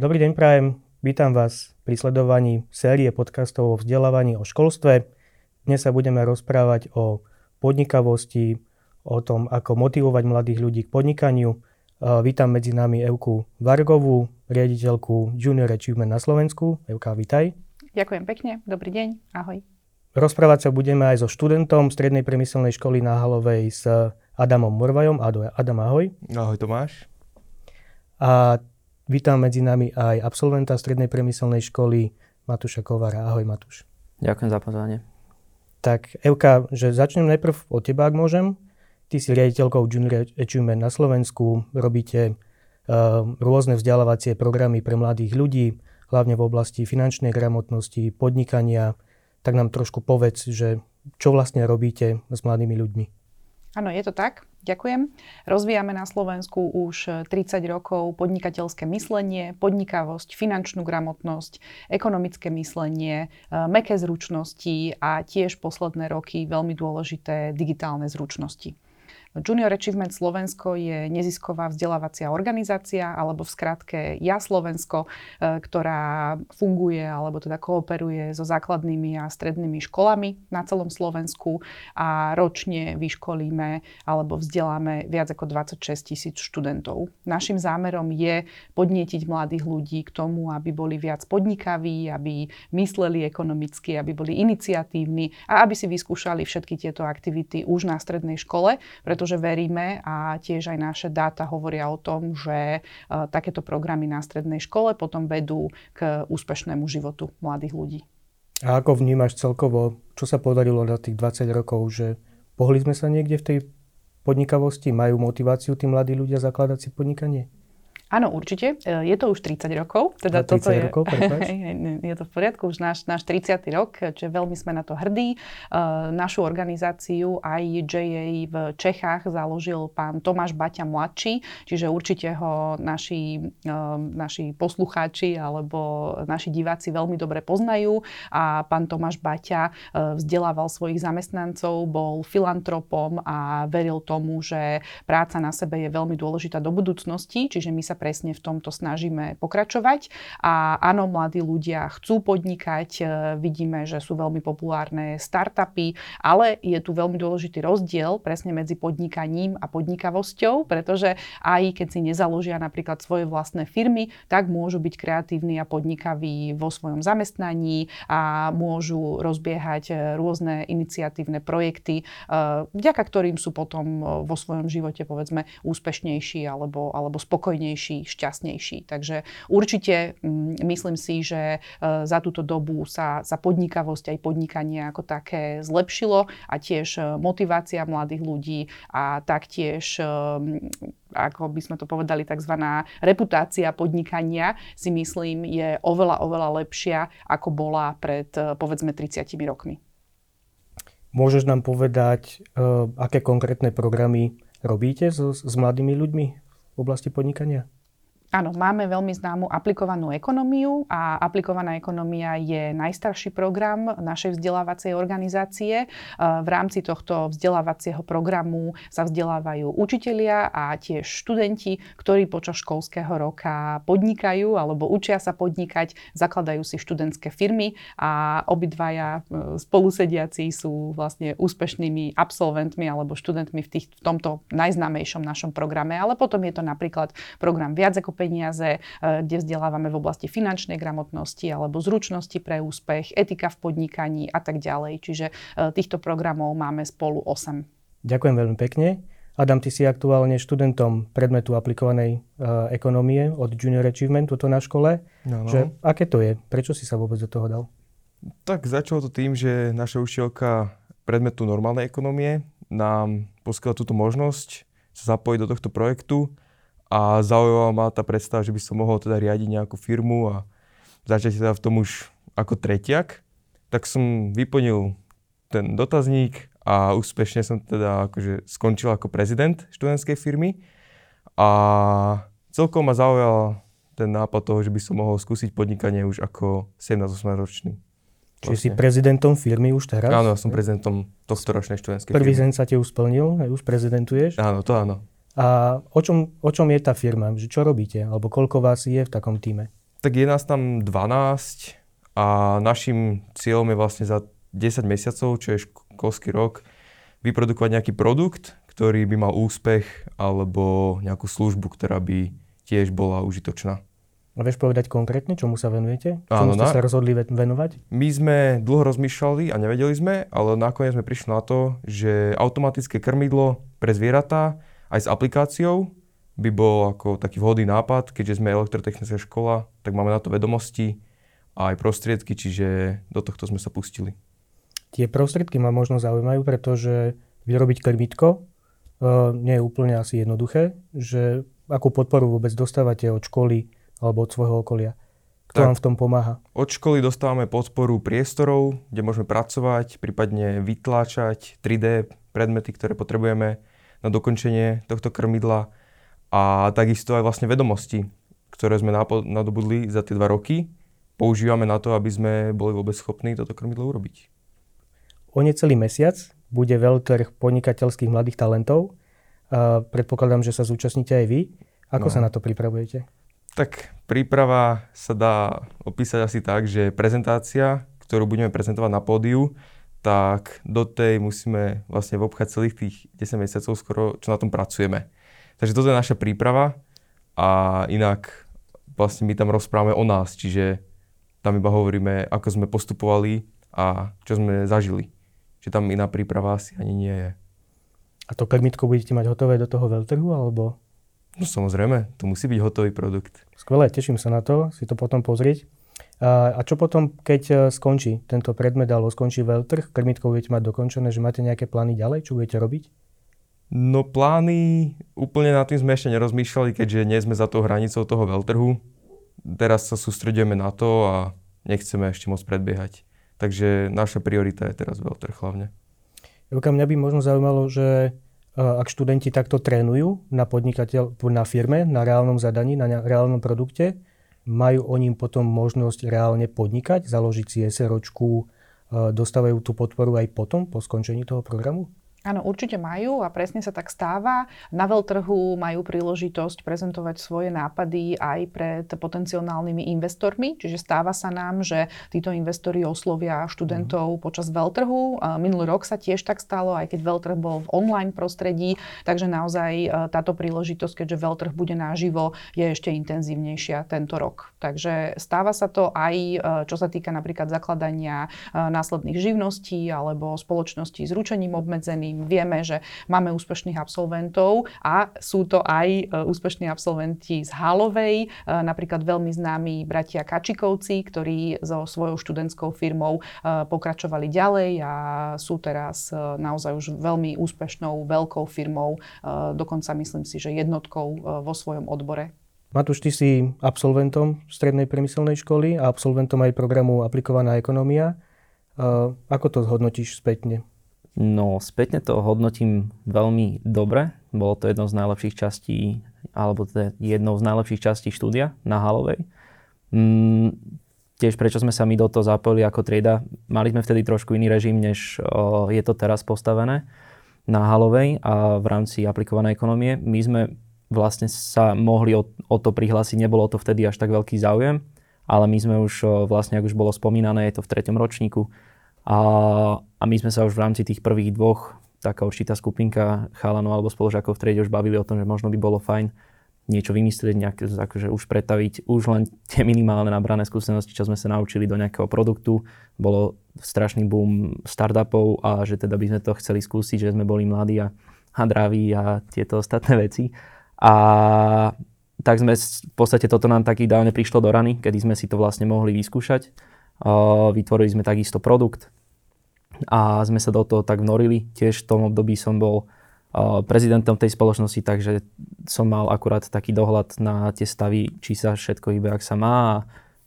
Dobrý deň, Prajem. Vítam vás pri sledovaní série podcastov o vzdelávaní o školstve. Dnes sa budeme rozprávať o podnikavosti, o tom, ako motivovať mladých ľudí k podnikaniu. Vítam medzi nami Evku Vargovú, riaditeľku Junior Achievement na Slovensku. Evka, vítaj. Ďakujem pekne, dobrý deň, ahoj. Rozprávať sa budeme aj so študentom Strednej priemyselnej školy na Halovej s Adamom Morvajom. Adam, ahoj. Ahoj Tomáš. A vítam medzi nami aj absolventa Strednej priemyselnej školy Matúša Kovara. Ahoj Matúš. Ďakujem za pozvanie. Tak Evka, že začnem najprv od teba, ak môžem. Ty si riaditeľkou Junior Achievement na Slovensku, robíte uh, rôzne vzdelávacie programy pre mladých ľudí, hlavne v oblasti finančnej gramotnosti, podnikania, tak nám trošku povedz, že čo vlastne robíte s mladými ľuďmi. Áno, je to tak. Ďakujem. Rozvíjame na Slovensku už 30 rokov podnikateľské myslenie, podnikavosť, finančnú gramotnosť, ekonomické myslenie, e, meké zručnosti a tiež posledné roky veľmi dôležité digitálne zručnosti. Junior Achievement Slovensko je nezisková vzdelávacia organizácia, alebo v skratke Ja Slovensko, e, ktorá funguje alebo teda kooperuje so základnými a strednými školami na celom Slovensku a ročne vyškolíme alebo vzdeláme viac ako 26 tisíc študentov. Našim zámerom je podnietiť mladých ľudí k tomu, aby boli viac podnikaví, aby mysleli ekonomicky, aby boli iniciatívni a aby si vyskúšali všetky tieto aktivity už na strednej škole, pretože pretože veríme a tiež aj naše dáta hovoria o tom, že uh, takéto programy na strednej škole potom vedú k úspešnému životu mladých ľudí. A ako vnímaš celkovo, čo sa podarilo na tých 20 rokov, že pohli sme sa niekde v tej podnikavosti? Majú motiváciu tí mladí ľudia zakladať si podnikanie? Áno, určite. E, je to už 30 rokov. Teda 30 toto je, rokov, je to v poriadku, už náš, náš 30. rok, čiže veľmi sme na to hrdí. Uh, našu organizáciu IJA v Čechách založil pán Tomáš Baťa mladší, čiže určite ho naši, uh, naši poslucháči alebo naši diváci veľmi dobre poznajú. A pán Tomáš Baťa vzdelával svojich zamestnancov, bol filantropom a veril tomu, že práca na sebe je veľmi dôležitá do budúcnosti, čiže my sa presne v tomto snažíme pokračovať. A áno, mladí ľudia chcú podnikať, e, vidíme, že sú veľmi populárne startupy, ale je tu veľmi dôležitý rozdiel presne medzi podnikaním a podnikavosťou, pretože aj keď si nezaložia napríklad svoje vlastné firmy, tak môžu byť kreatívni a podnikaví vo svojom zamestnaní a môžu rozbiehať e, rôzne iniciatívne projekty, e, vďaka ktorým sú potom vo svojom živote povedzme úspešnejší alebo, alebo spokojnejší lepší, šťastnejší. Takže určite mm, myslím si, že e, za túto dobu sa, sa podnikavosť aj podnikanie ako také zlepšilo a tiež e, motivácia mladých ľudí a taktiež e, ako by sme to povedali, tzv. reputácia podnikania si myslím je oveľa, oveľa lepšia, ako bola pred povedzme 30 rokmi. Môžeš nám povedať, aké konkrétne programy robíte s, s mladými ľuďmi v oblasti podnikania? Áno, máme veľmi známu aplikovanú ekonómiu a aplikovaná ekonomia je najstarší program našej vzdelávacej organizácie. E, v rámci tohto vzdelávacieho programu sa vzdelávajú učitelia a tiež študenti, ktorí počas školského roka podnikajú alebo učia sa podnikať, zakladajú si študentské firmy a obidvaja e, spolusediaci sú vlastne úspešnými absolventmi alebo študentmi v, tých, v tomto najznámejšom našom programe. Ale potom je to napríklad program viac ako peniaze, e, kde vzdelávame v oblasti finančnej gramotnosti alebo zručnosti pre úspech, etika v podnikaní a tak ďalej. Čiže e, týchto programov máme spolu 8. Ďakujem veľmi pekne. Adam, ty si aktuálne študentom predmetu aplikovanej uh, ekonomie od Junior Achievement toto na škole. No, no. Že, aké to je? Prečo si sa vôbec do toho dal? Tak začalo to tým, že naša učiteľka predmetu normálnej ekonomie nám poskytla túto možnosť sa zapojiť do tohto projektu a zaujímavá ma tá predstava, že by som mohol teda riadiť nejakú firmu a začať teda v tom už ako tretiak. Tak som vyplnil ten dotazník a úspešne som teda akože skončil ako prezident študentskej firmy a celkom ma zaujal ten nápad toho, že by som mohol skúsiť podnikanie už ako 17-18 ročný. Čiže si prezidentom firmy už teraz? Áno, som prezidentom tohto ročnej študentskej Prvý firmy. Prvý sa ti už splnil, aj už prezidentuješ? Áno, to áno. A o čom, o čom je tá firma? Že čo robíte? Alebo koľko vás je v takom týme? Tak je nás tam 12 a našim cieľom je vlastne za 10 mesiacov, čo je školský rok, vyprodukovať nejaký produkt, ktorý by mal úspech alebo nejakú službu, ktorá by tiež bola užitočná. A vieš povedať konkrétne, čomu sa venujete? Čomu Áno, ste na... sa rozhodli venovať? My sme dlho rozmýšľali a nevedeli sme, ale nakoniec sme prišli na to, že automatické krmidlo pre zvieratá aj s aplikáciou by bol ako taký vhodný nápad, keďže sme elektrotechnická škola, tak máme na to vedomosti a aj prostriedky, čiže do tohto sme sa pustili. Tie prostriedky ma možno zaujímajú, pretože vyrobiť krmitko uh, nie je úplne asi jednoduché, že akú podporu vôbec dostávate od školy alebo od svojho okolia. Kto tak, vám v tom pomáha? Od školy dostávame podporu priestorov, kde môžeme pracovať, prípadne vytláčať 3D predmety, ktoré potrebujeme na dokončenie tohto krmidla a takisto aj vlastne vedomosti, ktoré sme nadobudli za tie dva roky, používame na to, aby sme boli vôbec schopní toto krmidlo urobiť. O necelý mesiac bude veľtrh podnikateľských mladých talentov. Predpokladám, že sa zúčastníte aj vy. Ako no. sa na to pripravujete? Tak príprava sa dá opísať asi tak, že prezentácia, ktorú budeme prezentovať na pódiu, tak do tej musíme vlastne obchať celých tých 10 mesiacov skoro, čo na tom pracujeme. Takže toto je naša príprava a inak vlastne my tam rozprávame o nás, čiže tam iba hovoríme, ako sme postupovali a čo sme zažili. Čiže tam iná príprava asi ani nie je. A to krmitko budete mať hotové do toho veľtrhu, alebo? No samozrejme, to musí byť hotový produkt. Skvelé, teším sa na to, si to potom pozrieť. A, a čo potom, keď e, skončí tento predmet, alebo skončí veľtrh, krmitko budete mať dokončené, že máte nejaké plány ďalej, čo budete robiť? No plány, úplne nad tým sme ešte nerozmýšľali, keďže nie sme za tou hranicou toho veľtrhu. Teraz sa sústredujeme na to a nechceme ešte moc predbiehať. Takže naša priorita je teraz veľtrh hlavne. Joka, mňa by možno zaujímalo, že ak študenti takto trénujú na podnikateľ, na firme, na reálnom zadaní, na reálnom produkte, majú oni potom možnosť reálne podnikať, založiť si SROčku, dostávajú tú podporu aj potom, po skončení toho programu? Áno, určite majú a presne sa tak stáva. Na veľtrhu majú príležitosť prezentovať svoje nápady aj pred potenciálnymi investormi, čiže stáva sa nám, že títo investori oslovia študentov mm. počas veľtrhu. Minulý rok sa tiež tak stalo, aj keď veľtrh bol v online prostredí, takže naozaj e, táto príležitosť, keďže veľtrh bude naživo, je ešte intenzívnejšia tento rok. Takže stáva sa to aj, e, čo sa týka napríklad zakladania e, následných živností alebo spoločností s ručením obmedzeným Vieme, že máme úspešných absolventov a sú to aj e, úspešní absolventi z Halovej, e, napríklad veľmi známi bratia Kačikovci, ktorí so svojou študentskou firmou e, pokračovali ďalej a sú teraz naozaj už veľmi úspešnou veľkou firmou, dokonca myslím si, že jednotkou vo svojom odbore. Matúš, ty si absolventom strednej priemyselnej školy a absolventom aj programu Aplikovaná ekonomia. Ako to zhodnotíš spätne? No, spätne to hodnotím veľmi dobre. Bolo to jedno z najlepších častí, alebo to jednou z najlepších častí štúdia na Halovej. Mm, tiež prečo sme sa my do toho zapojili ako trieda, mali sme vtedy trošku iný režim, než o, je to teraz postavené na Halovej a v rámci aplikovanej ekonomie. My sme vlastne sa mohli o, o to prihlásiť, nebolo to vtedy až tak veľký záujem, ale my sme už o, vlastne, ako už bolo spomínané, je to v treťom ročníku, a, a my sme sa už v rámci tých prvých dvoch, taká určitá skupinka chalanov alebo spoložiakov v triede už bavili o tom, že možno by bolo fajn niečo vymyslieť, nejaké, akože už pretaviť už len tie minimálne nabrané skúsenosti, čo sme sa naučili do nejakého produktu. Bolo strašný boom startupov a že teda by sme to chceli skúsiť, že sme boli mladí a, a draví a tieto ostatné veci. A tak sme v podstate toto nám tak ideálne prišlo do rany, kedy sme si to vlastne mohli vyskúšať. Vytvorili sme takisto produkt, a sme sa do toho tak vnorili. Tiež v tom období som bol prezidentom tej spoločnosti, takže som mal akurát taký dohľad na tie stavy, či sa všetko iba, ak sa má. A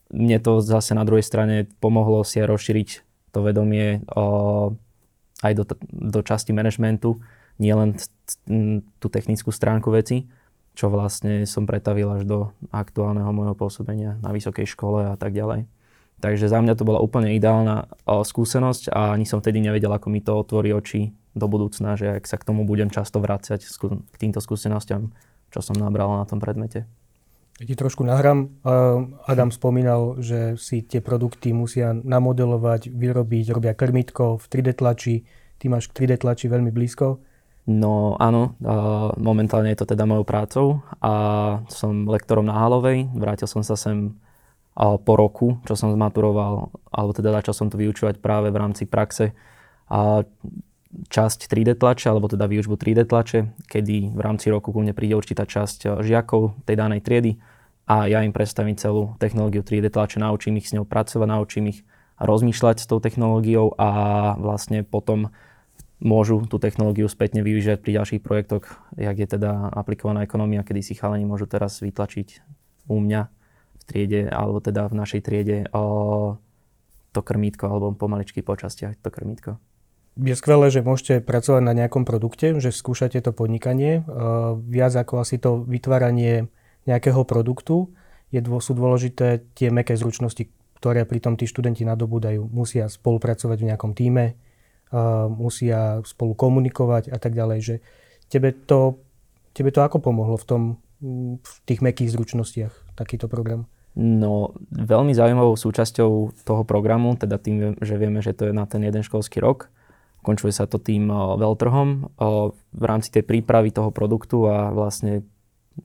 mne to zase na druhej strane pomohlo si rozšíriť to vedomie aj do, do časti manažmentu, nielen tú technickú stránku veci, čo vlastne som pretavil až do aktuálneho môjho pôsobenia na vysokej škole a tak ďalej. Takže za mňa to bola úplne ideálna skúsenosť a ani som vtedy nevedel, ako mi to otvorí oči do budúcna, že ak sa k tomu budem často vrácať k týmto skúsenostiam, čo som nabral na tom predmete. Ja ti trošku nahrám. Adam spomínal, že si tie produkty musia namodelovať, vyrobiť, robia krmitko v 3D tlači. Ty máš k 3D tlači veľmi blízko. No áno, momentálne je to teda mojou prácou a som lektorom na Halovej. Vrátil som sa sem po roku, čo som zmaturoval, alebo teda začal som to vyučovať práve v rámci praxe. A časť 3D tlače, alebo teda výučbu 3D tlače, kedy v rámci roku ku mne príde určitá časť eh, žiakov tej danej triedy a ja im predstavím celú technológiu 3D tlače, naučím ich s ňou pracovať, naučím ich rozmýšľať s tou technológiou a vlastne potom môžu tú technológiu spätne využiť pri ďalších projektoch, jak je teda aplikovaná ekonomia, kedy si chalani môžu teraz vytlačiť u mňa triede, alebo teda v našej triede o to krmítko, alebo pomaličky po častiach to krmítko je skvelé, že môžete pracovať na nejakom produkte, že skúšate to podnikanie. Viac ako asi to vytváranie nejakého produktu, je, sú dôležité tie meké zručnosti, ktoré pritom tí študenti nadobúdajú. Musia spolupracovať v nejakom týme, musia spolu komunikovať a tak ďalej. Že tebe, to, tebe to ako pomohlo v, tom, v tých mekých zručnostiach, takýto program? No, veľmi zaujímavou súčasťou toho programu, teda tým, že vieme, že to je na ten jeden školský rok, Končuje sa to tým veľtrhom. V rámci tej prípravy toho produktu a vlastne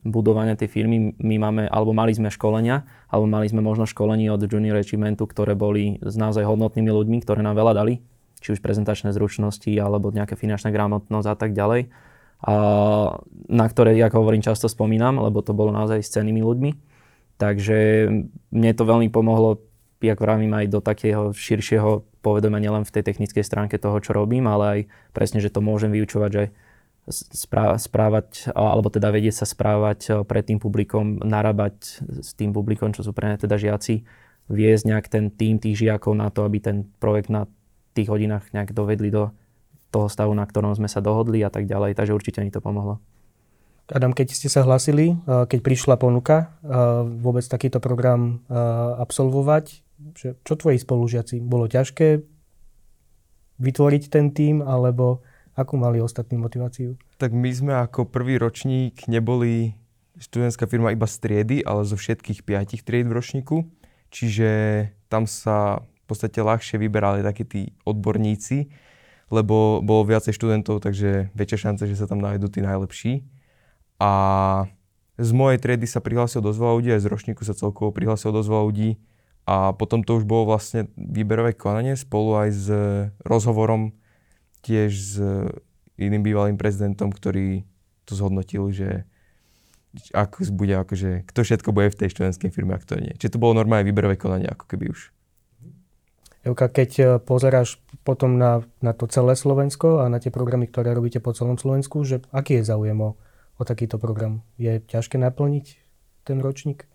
budovania tej firmy my máme, alebo mali sme školenia, alebo mali sme možno školení od Junior Achievementu, ktoré boli s naozaj hodnotnými ľuďmi, ktoré nám veľa dali, či už prezentačné zručnosti, alebo nejaká finančná gramotnosť a tak ďalej. A na ktoré, ako hovorím, často spomínam, lebo to bolo naozaj s cenými ľuďmi. Takže mne to veľmi pomohlo jak vravím, aj do takého širšieho povedomia nielen v tej technickej stránke toho, čo robím, ale aj presne, že to môžem vyučovať, že správať, alebo teda vedieť sa správať pred tým publikom, narábať s tým publikom, čo sú pre mňa teda žiaci, viesť nejak ten tým tých žiakov na to, aby ten projekt na tých hodinách nejak dovedli do toho stavu, na ktorom sme sa dohodli a tak ďalej. Takže určite mi to pomohlo. Adam, keď ste sa hlasili, eh, keď prišla ponuka eh, vôbec takýto program absolvovať, že čo tvoji spolužiaci? Bolo ťažké vytvoriť ten tým, alebo akú mali ostatní motiváciu? Tak my sme ako prvý ročník neboli študentská firma iba z triedy, ale zo všetkých piatich tried v ročníku. Čiže tam sa v podstate ľahšie vyberali takí tí odborníci, lebo bolo viacej študentov, takže väčšia šanca, že sa tam nájdú tí najlepší. A z mojej triedy sa prihlásil dosť veľa ľudí, aj z ročníku sa celkovo prihlásil dosť veľa ľudí. A potom to už bolo vlastne výberové konanie spolu aj s rozhovorom tiež s iným bývalým prezidentom, ktorý to zhodnotil, že ako bude, akože, kto všetko bude v tej študentskej firme a kto nie. Čiže to bolo normálne výberové konanie, ako keby už. Evka, keď e, pozeráš potom na, na to celé Slovensko a na tie programy, ktoré robíte po celom Slovensku, že aký je záujem o, o takýto program? Je ťažké naplniť ten ročník?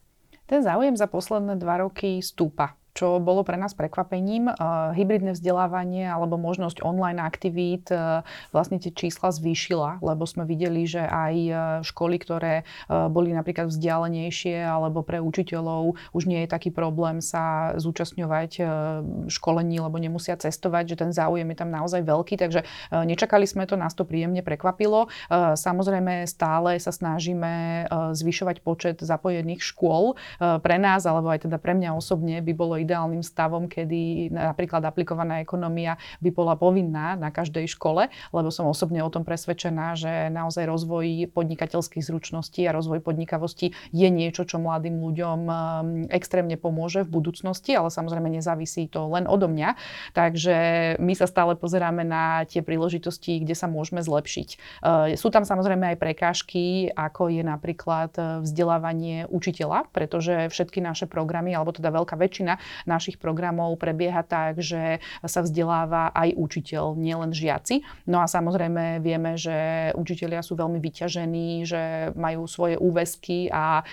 Ten záujem za posledné dva roky stúpa čo bolo pre nás prekvapením. Uh, hybridné vzdelávanie alebo možnosť online aktivít uh, vlastne tie čísla zvýšila, lebo sme videli, že aj uh, školy, ktoré boli napríklad vzdialenejšie alebo pre učiteľov už nie je taký problém sa zúčastňovať školení, lebo nemusia cestovať, že ten záujem je tam naozaj veľký, takže nečakali sme to, nás to príjemne prekvapilo. Samozrejme stále sa snažíme zvyšovať počet zapojených škôl. Pre nás, alebo aj teda pre mňa osobne by bolo ideálnym stavom, kedy napríklad aplikovaná ekonomia by bola povinná na každej škole, lebo som osobne o tom presvedčená, že naozaj rozvoj podnikateľských zručností a rozvoj podnikavosti je niečo, čo mladým ľuďom um, extrémne pomôže v budúcnosti, ale samozrejme nezávisí to len odo mňa. Takže my sa stále pozeráme na tie príležitosti, kde sa môžeme zlepšiť. Uh, sú tam samozrejme aj prekážky, ako je napríklad uh, vzdelávanie učiteľa, pretože všetky naše programy, alebo teda veľká väčšina našich programov prebieha tak, že sa vzdeláva aj učiteľ, nielen žiaci. No a samozrejme vieme, že učitelia sú veľmi vyťažení, že majú svoje úväzky a e,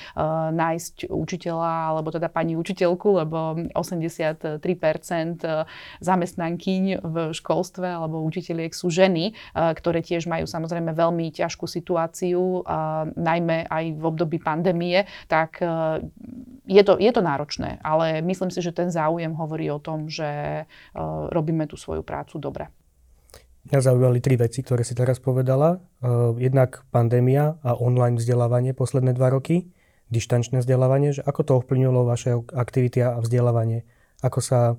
nájsť učiteľa, alebo teda pani učiteľku, lebo 83% zamestnankyň v školstve alebo učiteľiek sú ženy, e, ktoré tiež majú samozrejme veľmi ťažkú situáciu, najmä aj v období pandémie, tak e, je to, je to náročné, ale myslím si, že ten záujem hovorí o tom, že uh, robíme tú svoju prácu dobre. Mňa zaujali tri veci, ktoré si teraz povedala. Uh, jednak pandémia a online vzdelávanie posledné dva roky. dištančné vzdelávanie, že ako to ovplyvnilo vaše aktivity a vzdelávanie? Ako sa,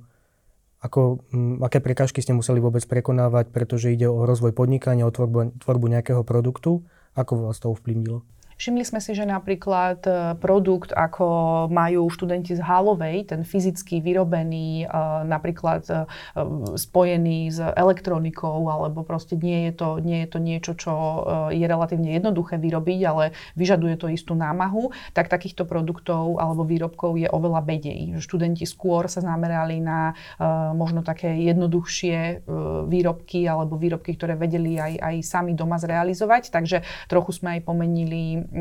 ako, aké prekážky ste museli vôbec prekonávať, pretože ide o rozvoj podnikania, o tvorbu, tvorbu nejakého produktu? Ako vás to ovplyvnilo? Všimli sme si, že napríklad e, produkt, ako majú študenti z Halovej, ten fyzicky vyrobený, e, napríklad e, spojený s elektronikou, alebo proste nie je to, nie je to niečo, čo je relatívne jednoduché vyrobiť, ale vyžaduje to istú námahu, tak takýchto produktov alebo výrobkov je oveľa bedej. Študenti skôr sa zamerali na možno také jednoduchšie výrobky alebo výrobky, ktoré vedeli aj, aj sami doma zrealizovať, takže trochu sme aj pomenili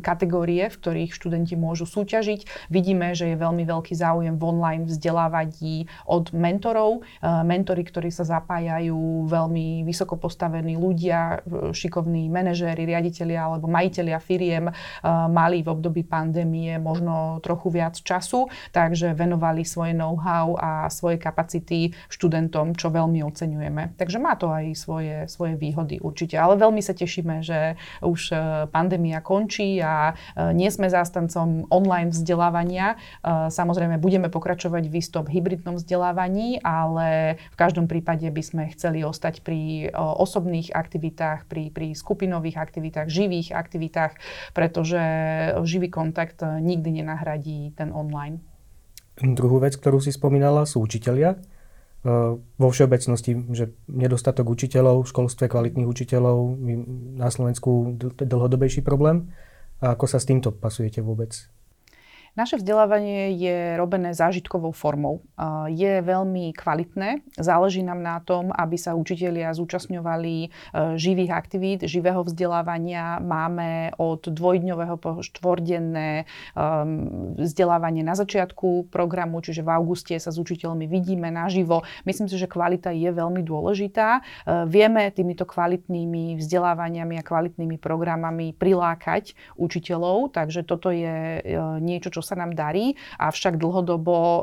kategórie, v ktorých študenti môžu súťažiť. Vidíme, že je veľmi veľký záujem v online vzdelávaní od mentorov. Uh, mentory, ktorí sa zapájajú, veľmi vysoko postavení ľudia, uh, šikovní manažéri, riaditeľia alebo majiteľia firiem uh, mali v období pandémie možno trochu viac času, takže venovali svoje know-how a svoje kapacity študentom, čo veľmi oceňujeme. Takže má to aj svoje, svoje výhody určite. Ale veľmi sa tešíme, že už pandémia končí a e, nie sme zástancom online vzdelávania. E, samozrejme, budeme pokračovať v istom hybridnom vzdelávaní, ale v každom prípade by sme chceli ostať pri e, osobných aktivitách, pri, pri skupinových aktivitách, živých aktivitách, pretože živý kontakt nikdy nenahradí ten online. Druhú vec, ktorú si spomínala, sú učitelia vo všeobecnosti, že nedostatok učiteľov v školstve, kvalitných učiteľov na Slovensku dlhodobejší problém. A ako sa s týmto pasujete vôbec? Naše vzdelávanie je robené zážitkovou formou. Je veľmi kvalitné. Záleží nám na tom, aby sa učitelia zúčastňovali e, živých aktivít, živého vzdelávania. Máme od dvojdňového po štvordenné ehm, vzdelávanie na začiatku programu, čiže v auguste sa s učiteľmi vidíme naživo. Myslím si, že kvalita je veľmi dôležitá. E, vieme týmito kvalitnými vzdelávaniami a kvalitnými programami prilákať učiteľov, takže toto je e, niečo, čo sa nám darí, avšak dlhodobo eh,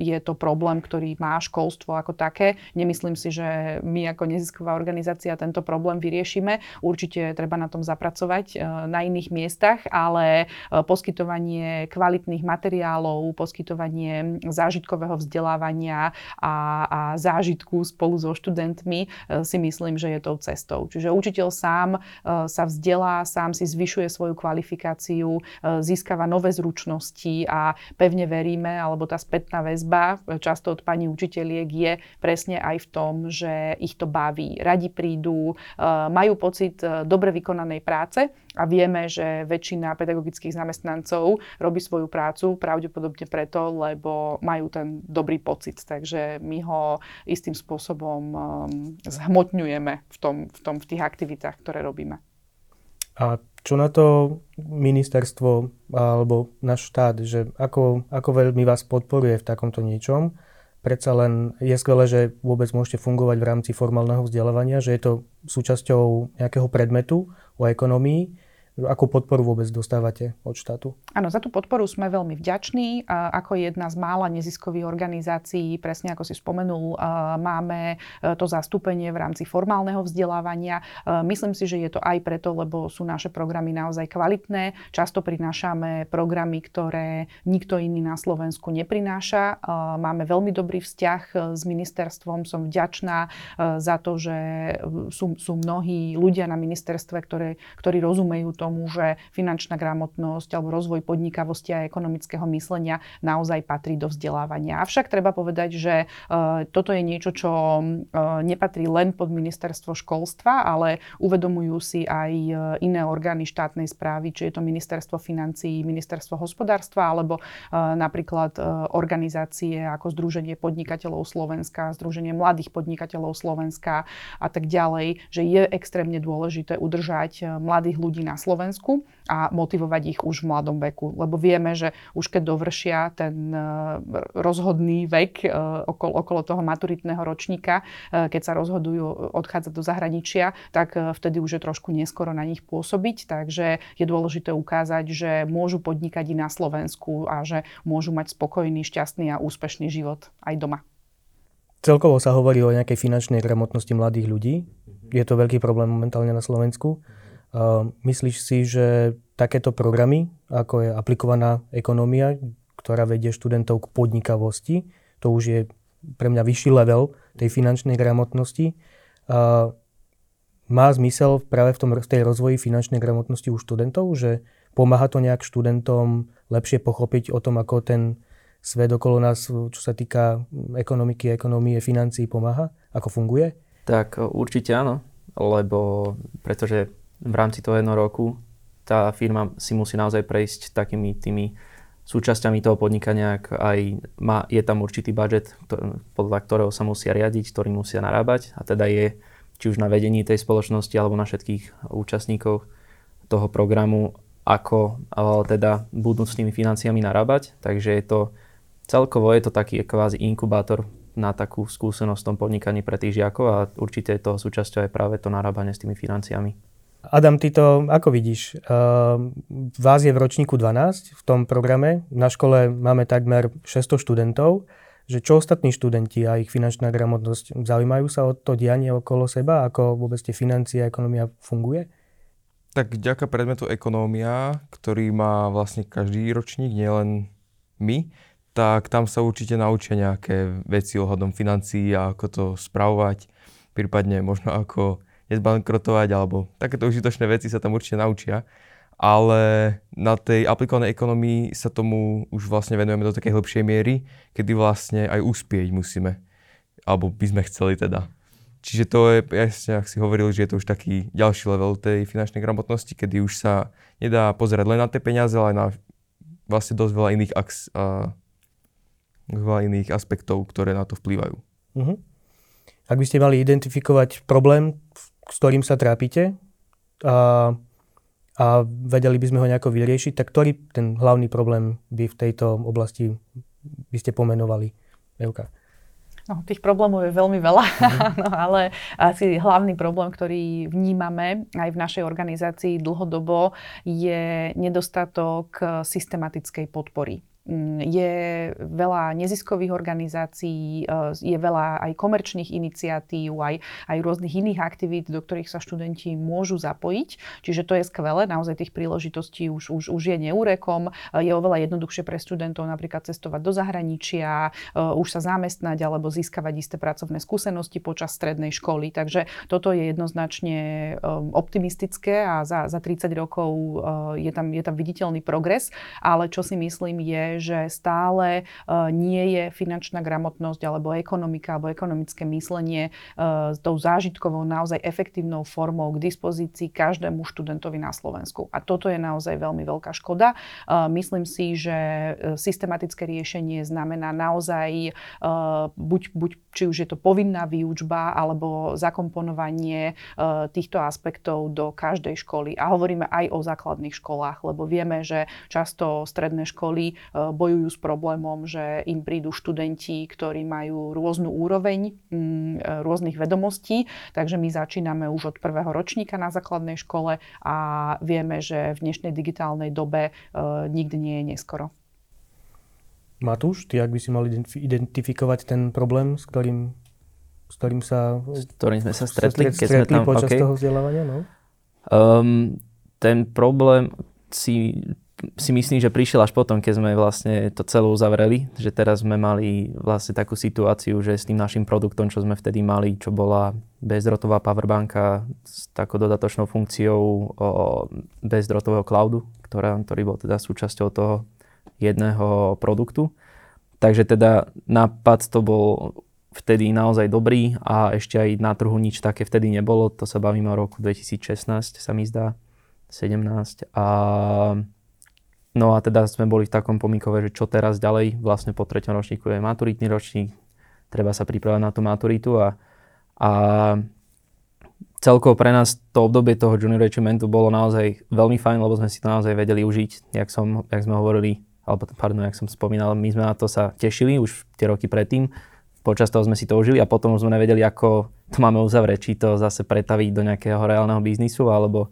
je to problém, ktorý má školstvo ako také. Nemyslím si, že my ako nezisková organizácia tento problém vyriešime. Určite treba na tom zapracovať eh, na iných miestach, ale eh, poskytovanie kvalitných materiálov, poskytovanie zážitkového vzdelávania a, a zážitku spolu so študentmi si myslím, že je tou cestou. Čiže učiteľ sám sa vzdelá, sám si zvyšuje svoju kvalifikáciu, získava nové zručnosti, zručností a pevne veríme, alebo tá spätná väzba často od pani učiteľiek je presne aj v tom, že ich to baví. Radi prídu, e, majú pocit e, dobre vykonanej práce a vieme, že väčšina pedagogických zamestnancov robí svoju prácu pravdepodobne preto, lebo majú ten dobrý pocit. Takže my ho istým spôsobom zhmotňujeme v, tom, v, tom, v tých aktivitách, ktoré robíme. A čo na to ministerstvo alebo náš štát, že ako, ako veľmi vás podporuje v takomto niečom? Predsa len je skvelé, že vôbec môžete fungovať v rámci formálneho vzdelávania, že je to súčasťou nejakého predmetu o ekonomii Akú podporu vôbec dostávate od štátu? Áno, za tú podporu sme veľmi vďační. Ako jedna z mála neziskových organizácií, presne ako si spomenul, máme e, to zastúpenie v rámci formálneho vzdelávania. E, myslím si, že je to aj preto, lebo sú naše programy naozaj kvalitné. Často prinášame programy, ktoré nikto iný na Slovensku neprináša. E, máme veľmi dobrý vzťah s ministerstvom. Som vďačná za to, že sú, sú mnohí ľudia na ministerstve, ktoré, ktorí rozumejú tomu, že finančná gramotnosť alebo rozvoj podnikavosti a ekonomického myslenia naozaj patrí do vzdelávania. Avšak treba povedať, že uh, toto je niečo, čo uh, nepatrí len pod ministerstvo školstva, ale uvedomujú si aj uh, iné orgány štátnej správy, či je to ministerstvo financií, ministerstvo hospodárstva alebo napríklad organizácie ako Združenie podnikateľov Slovenska, Združenie mladých podnikateľov Slovenska a tak ďalej, že je extrémne dôležité udržať mladých ľudí na Slovensku Slovensku a motivovať ich už v mladom veku. Lebo vieme, že už keď dovršia ten e, rozhodný vek e, okolo, okolo toho maturitného ročníka, e, keď sa rozhodujú odchádzať do zahraničia, tak vtedy už je trošku neskoro na nich pôsobiť. Takže je dôležité ukázať, že môžu podnikať i na Slovensku a že môžu mať spokojný, šťastný a úspešný život aj doma. Celkovo sa hovorí o nejakej finančnej gramotnosti mladých ľudí. Je to veľký problém momentálne na Slovensku. Myslíš si, že takéto programy, ako je aplikovaná ekonómia, ktorá vedie študentov k podnikavosti, to už je pre mňa vyšší level tej finančnej gramotnosti, má zmysel práve v, tom, v tej rozvoji finančnej gramotnosti u študentov, že pomáha to nejak študentom lepšie pochopiť o tom, ako ten svet okolo nás, čo sa týka ekonomiky, ekonomie, financií, pomáha? Ako funguje? Tak určite áno, lebo pretože v rámci toho jednoho roku tá firma si musí naozaj prejsť takými tými súčasťami toho podnikania, aj má, je tam určitý budget, podľa ktorého sa musia riadiť, ktorý musia narábať a teda je či už na vedení tej spoločnosti alebo na všetkých účastníkov toho programu, ako teda budú s tými financiami narábať. Takže je to celkovo je to taký kvázi inkubátor na takú skúsenosť v tom podnikaní pre tých žiakov a určite je toho súčasťou aj práve to narábanie s tými financiami. Adam, ty to ako vidíš? Uh, vás je v ročníku 12 v tom programe. Na škole máme takmer 600 študentov. Že čo ostatní študenti a ich finančná gramotnosť, zaujímajú sa o to dianie okolo seba, ako vôbec tie financie a ekonomia funguje? Tak vďaka predmetu ekonómia, ktorý má vlastne každý ročník, nielen my, tak tam sa určite naučia nejaké veci ohľadom financií a ako to spravovať, prípadne možno ako nezbankrotovať, alebo takéto užitočné veci sa tam určite naučia. Ale na tej aplikovanej ekonomii sa tomu už vlastne venujeme do takej hĺbšej miery, kedy vlastne aj uspieť musíme. Alebo by sme chceli teda. Čiže to je, jasne, ak si hovoril, že je to už taký ďalší level tej finančnej gramotnosti, kedy už sa nedá pozerať len na tie peniaze, ale aj na vlastne dosť veľa iných, aks, a, veľa iných aspektov, ktoré na to vplývajú. Uh-huh. Ak by ste mali identifikovať problém, s ktorým sa trápite a, a vedeli by sme ho nejako vyriešiť, tak ktorý ten hlavný problém by v tejto oblasti by ste pomenovali? Euka. No, tých problémov je veľmi veľa, mm-hmm. no, ale asi hlavný problém, ktorý vnímame aj v našej organizácii dlhodobo, je nedostatok systematickej podpory je veľa neziskových organizácií, e, je veľa aj komerčných iniciatív, aj, aj rôznych iných aktivít, do ktorých sa študenti môžu zapojiť. Čiže to je skvelé, naozaj tých príležitostí už, už, už je neúrekom. E, je oveľa jednoduchšie pre študentov napríklad cestovať do zahraničia, e, už sa zamestnať alebo získavať isté pracovné skúsenosti počas strednej školy. Takže toto je jednoznačne optimistické a za, za 30 rokov je tam, je tam viditeľný progres, ale čo si myslím je, že stále e, nie je finančná gramotnosť alebo ekonomika alebo ekonomické myslenie e, s tou zážitkovou, naozaj efektívnou formou k dispozícii každému študentovi na Slovensku. A toto je naozaj veľmi veľká škoda. E, myslím si, že systematické riešenie znamená naozaj buď, buď či už je to povinná výučba alebo zakomponovanie týchto aspektov do každej školy. A hovoríme aj o základných školách, lebo vieme, že často stredné školy bojujú s problémom, že im prídu študenti, ktorí majú rôznu úroveň mm, rôznych vedomostí, takže my začíname už od prvého ročníka na základnej škole a vieme, že v dnešnej digitálnej dobe e, nikdy nie je neskoro. Matúš, ty ak by si mal identifikovať ten problém, s ktorým, s ktorým sa... S ktorým sme sa stretli, keď sme tam... počas okay. toho vzdelávania, no? Um, ten problém si si myslím, že prišiel až potom, keď sme vlastne to celé uzavreli, že teraz sme mali vlastne takú situáciu, že s tým našim produktom, čo sme vtedy mali, čo bola bezdrotová powerbanka s takou dodatočnou funkciou o bezdrotového cloudu, ktorá, ktorý bol teda súčasťou toho jedného produktu. Takže teda nápad to bol vtedy naozaj dobrý a ešte aj na trhu nič také vtedy nebolo. To sa bavíme o roku 2016, sa mi zdá, 17. A No a teda sme boli v takom pomíkove, že čo teraz ďalej, vlastne po treťom ročníku je maturitný ročník, treba sa pripravať na tú maturitu a, a celkovo pre nás to obdobie toho junior achievementu bolo naozaj veľmi fajn, lebo sme si to naozaj vedeli užiť, jak, som, jak sme hovorili, alebo pardon, jak som spomínal, my sme na to sa tešili už tie roky predtým, počas toho sme si to užili a potom sme nevedeli, ako to máme uzavrieť, či to zase pretaviť do nejakého reálneho biznisu, alebo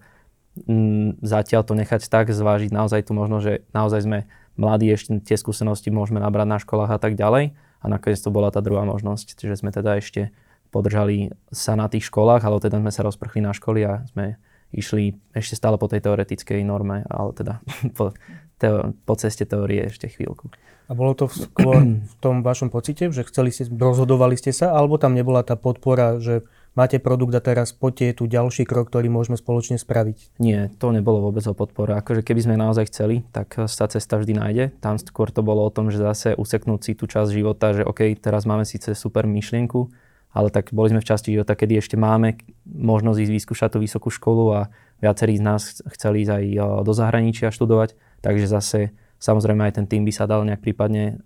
m, zatiaľ to nechať tak, zvážiť naozaj tu možno, že naozaj sme mladí, ešte tie skúsenosti môžeme nabrať na školách a tak ďalej. A nakoniec to bola tá druhá možnosť, že sme teda ešte podržali sa na tých školách, ale teda sme sa rozprchli na školy a sme išli ešte stále po tej teoretickej norme, ale teda po, teo, po ceste teórie ešte chvíľku. A bolo to skôr v tom vašom pocite, že chceli ste, rozhodovali ste sa, alebo tam nebola tá podpora, že máte produkt a teraz poďte je tu ďalší krok, ktorý môžeme spoločne spraviť? Nie, to nebolo vôbec o podpore. Akože keby sme naozaj chceli, tak sa cesta vždy nájde. Tam skôr to bolo o tom, že zase useknúť si tú časť života, že OK, teraz máme síce super myšlienku, ale tak boli sme v časti života, kedy ešte máme možnosť ísť vyskúšať tú vysokú školu a viacerí z nás chceli ísť aj do zahraničia študovať, takže zase Samozrejme aj ten tým by sa dal nejak prípadne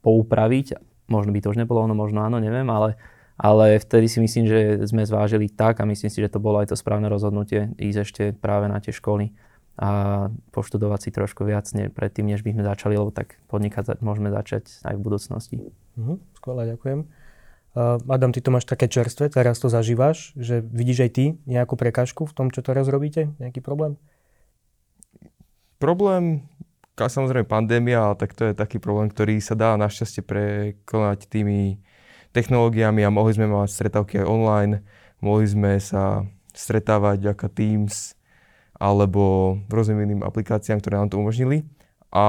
poupraviť. Možno by to už nebolo ono, možno áno, neviem, ale, ale vtedy si myslím, že sme zvážili tak a myslím si, že to bolo aj to správne rozhodnutie ísť ešte práve na tie školy a poštudovať si trošku viac ne, predtým, než by sme začali, lebo tak podnikať môžeme začať aj v budúcnosti. Uh-huh, skvelé, ďakujem. Uh, Adam, ty to máš také čerstvé, teraz to zažívaš, že vidíš aj ty nejakú prekážku v tom, čo teraz robíte? Nejaký problém? Problém samozrejme pandémia, ale tak to je taký problém, ktorý sa dá našťastie prekonať tými technológiami a mohli sme mať stretávky aj online, mohli sme sa stretávať ako Teams alebo rôznym iným aplikáciám, ktoré nám to umožnili. A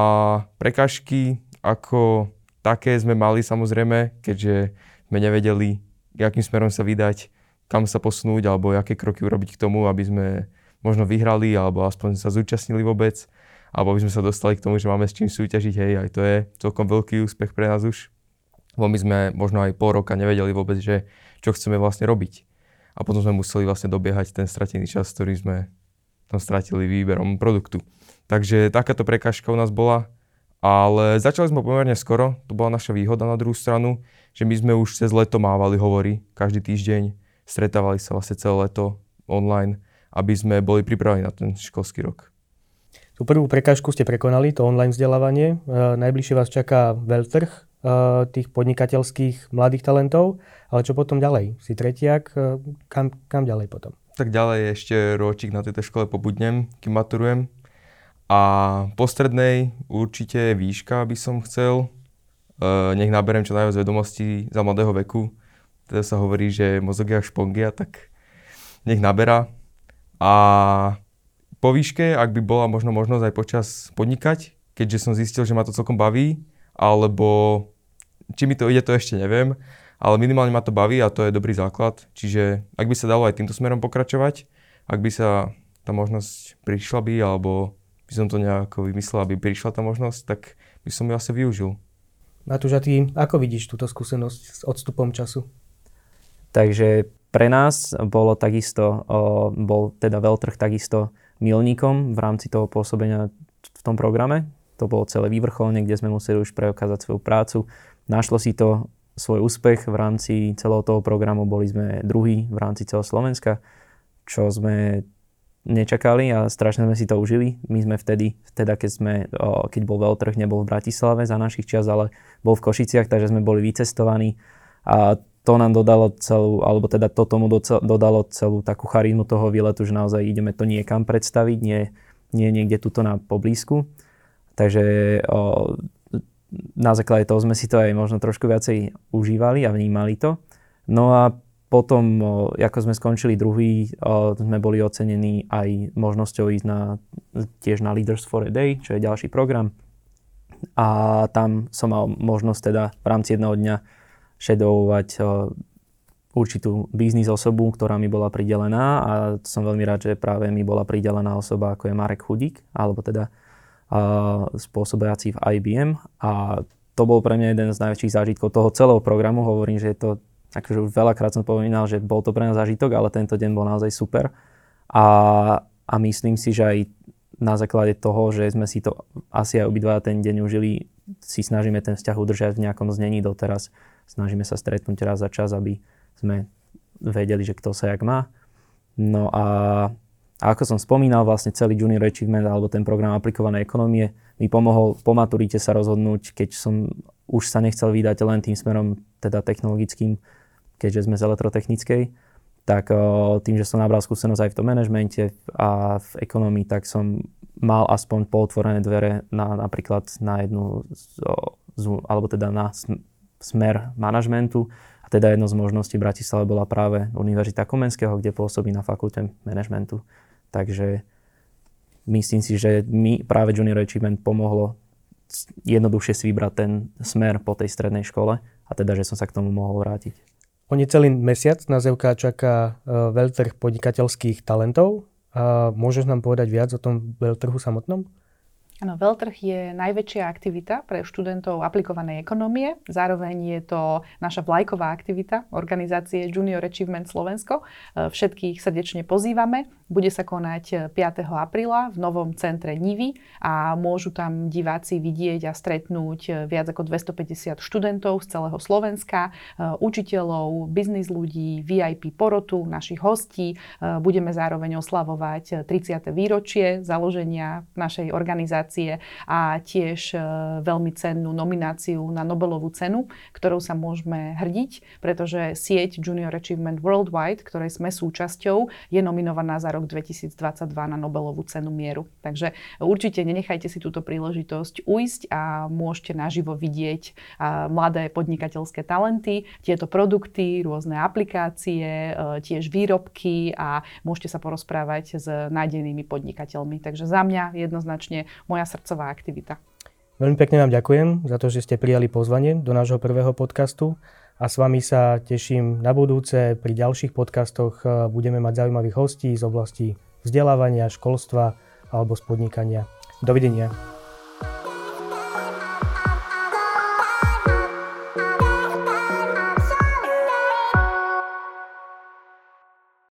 prekažky ako také sme mali samozrejme, keďže sme nevedeli, akým smerom sa vydať, kam sa posunúť alebo aké kroky urobiť k tomu, aby sme možno vyhrali alebo aspoň sa zúčastnili vôbec alebo aby sme sa dostali k tomu, že máme s čím súťažiť, hej, aj to je celkom veľký úspech pre nás už. Lebo my sme možno aj pol roka nevedeli vôbec, že čo chceme vlastne robiť. A potom sme museli vlastne dobiehať ten stratený čas, ktorý sme tam stratili výberom produktu. Takže takáto prekážka u nás bola, ale začali sme pomerne skoro, to bola naša výhoda na druhú stranu, že my sme už cez leto mávali hovory každý týždeň, stretávali sa vlastne celé leto online, aby sme boli pripravení na ten školský rok. Tú prvú prekážku ste prekonali, to online vzdelávanie. E, najbližšie vás čaká veľtrh e, tých podnikateľských mladých talentov, ale čo potom ďalej? Si tretiak, e, kam, kam ďalej potom? Tak ďalej ešte ročík na tejto škole pobudnem, kým maturujem. A po strednej určite výška by som chcel. nech naberem čo najviac vedomostí za mladého veku. Teda sa hovorí, že mozog je špongia, tak nech naberá. A po výške, ak by bola možno možnosť aj počas podnikať, keďže som zistil, že ma to celkom baví, alebo či mi to ide, to ešte neviem, ale minimálne ma to baví a to je dobrý základ. Čiže ak by sa dalo aj týmto smerom pokračovať, ak by sa tá možnosť prišla by, alebo by som to nejako vymyslel, aby prišla tá možnosť, tak by som ju asi využil. Matúš, a ty ako vidíš túto skúsenosť s odstupom času? Takže pre nás bolo takisto, bol teda veľtrh takisto milníkom v rámci toho pôsobenia v tom programe. To bolo celé vyvrcholenie, kde sme museli už preukázať svoju prácu. Našlo si to svoj úspech v rámci celého toho programu. Boli sme druhý v rámci celého Slovenska, čo sme nečakali a strašne sme si to užili. My sme vtedy, teda keď, sme, keď bol veľtrh, nebol v Bratislave za našich čas, ale bol v Košiciach, takže sme boli vycestovaní a to nám dodalo celú, alebo teda to tomu dodalo celú takú charizmu toho výletu, že naozaj ideme to niekam predstaviť, nie, nie niekde tuto na poblízku. Takže o, na základe toho sme si to aj možno trošku viacej užívali a vnímali to. No a potom, o, ako sme skončili druhý, o, sme boli ocenení aj možnosťou ísť na, tiež na Leaders for a Day, čo je ďalší program. A tam som mal možnosť teda v rámci jedného dňa šedovať eh, určitú biznis osobu, ktorá mi bola pridelená a som veľmi rád, že práve mi bola pridelená osoba ako je Marek Chudík, alebo teda uh, spôsobiaci v IBM a to bol pre mňa jeden z najväčších zážitkov toho celého programu. Hovorím, že je to, akože už veľakrát som povedal, že bol to pre nás zážitok, ale tento deň bol naozaj super. A, a myslím si, že aj na základe toho, že sme si to asi aj obidva ten deň užili, si snažíme ten vzťah udržať v nejakom znení doteraz snažíme sa stretnúť raz za čas, aby sme vedeli, že kto sa jak má. No a, ako som spomínal, vlastne celý Junior Achievement alebo ten program aplikovanej ekonomie mi pomohol po maturite sa rozhodnúť, keď som už sa nechcel vydať len tým smerom teda technologickým, keďže sme z elektrotechnickej, tak tým, že som nabral skúsenosť aj v tom manažmente a v ekonomii, tak som mal aspoň pootvorené dvere na, napríklad na jednu, z, z, alebo teda na smer manažmentu A teda jednou z možností Bratislave bola práve Univerzita Komenského, kde pôsobí na fakulte manažmentu. Takže myslím si, že mi práve Junior Achievement pomohlo jednoduchšie si vybrať ten smer po tej strednej škole a teda, že som sa k tomu mohol vrátiť. O necelý mesiac na ZEVK čaká e, veľtrh podnikateľských talentov. A môžeš nám povedať viac o tom veľtrhu samotnom? Áno, veľtrh je najväčšia aktivita pre študentov aplikovanej ekonomie. Zároveň je to naša vlajková aktivita organizácie Junior Achievement Slovensko. E, všetkých srdečne pozývame. Bude sa konať 5. apríla v novom centre Nivy a môžu tam diváci vidieť a stretnúť viac ako 250 študentov z celého Slovenska, e, učiteľov, biznis ľudí, VIP porotu, našich hostí. E, budeme zároveň oslavovať 30. výročie založenia našej organizácie a tiež e, veľmi cennú nomináciu na Nobelovú cenu, ktorou sa môžeme hrdiť, pretože sieť Junior Achievement Worldwide, ktorej sme súčasťou, je nominovaná za rok 2022 na Nobelovú cenu mieru. Takže určite nenechajte si túto príležitosť ujsť a môžete naživo vidieť mladé podnikateľské talenty, tieto produkty, rôzne aplikácie, e, tiež výrobky a môžete sa porozprávať s nádejnými podnikateľmi. Takže za mňa jednoznačne moja srdcová aktivita. Veľmi pekne vám ďakujem za to, že ste prijali pozvanie do nášho prvého podcastu a s vami sa teším na budúce. Pri ďalších podcastoch eh, budeme mať zaujímavých hostí z oblasti vzdelávania, školstva alebo z podnikania. Dovidenia.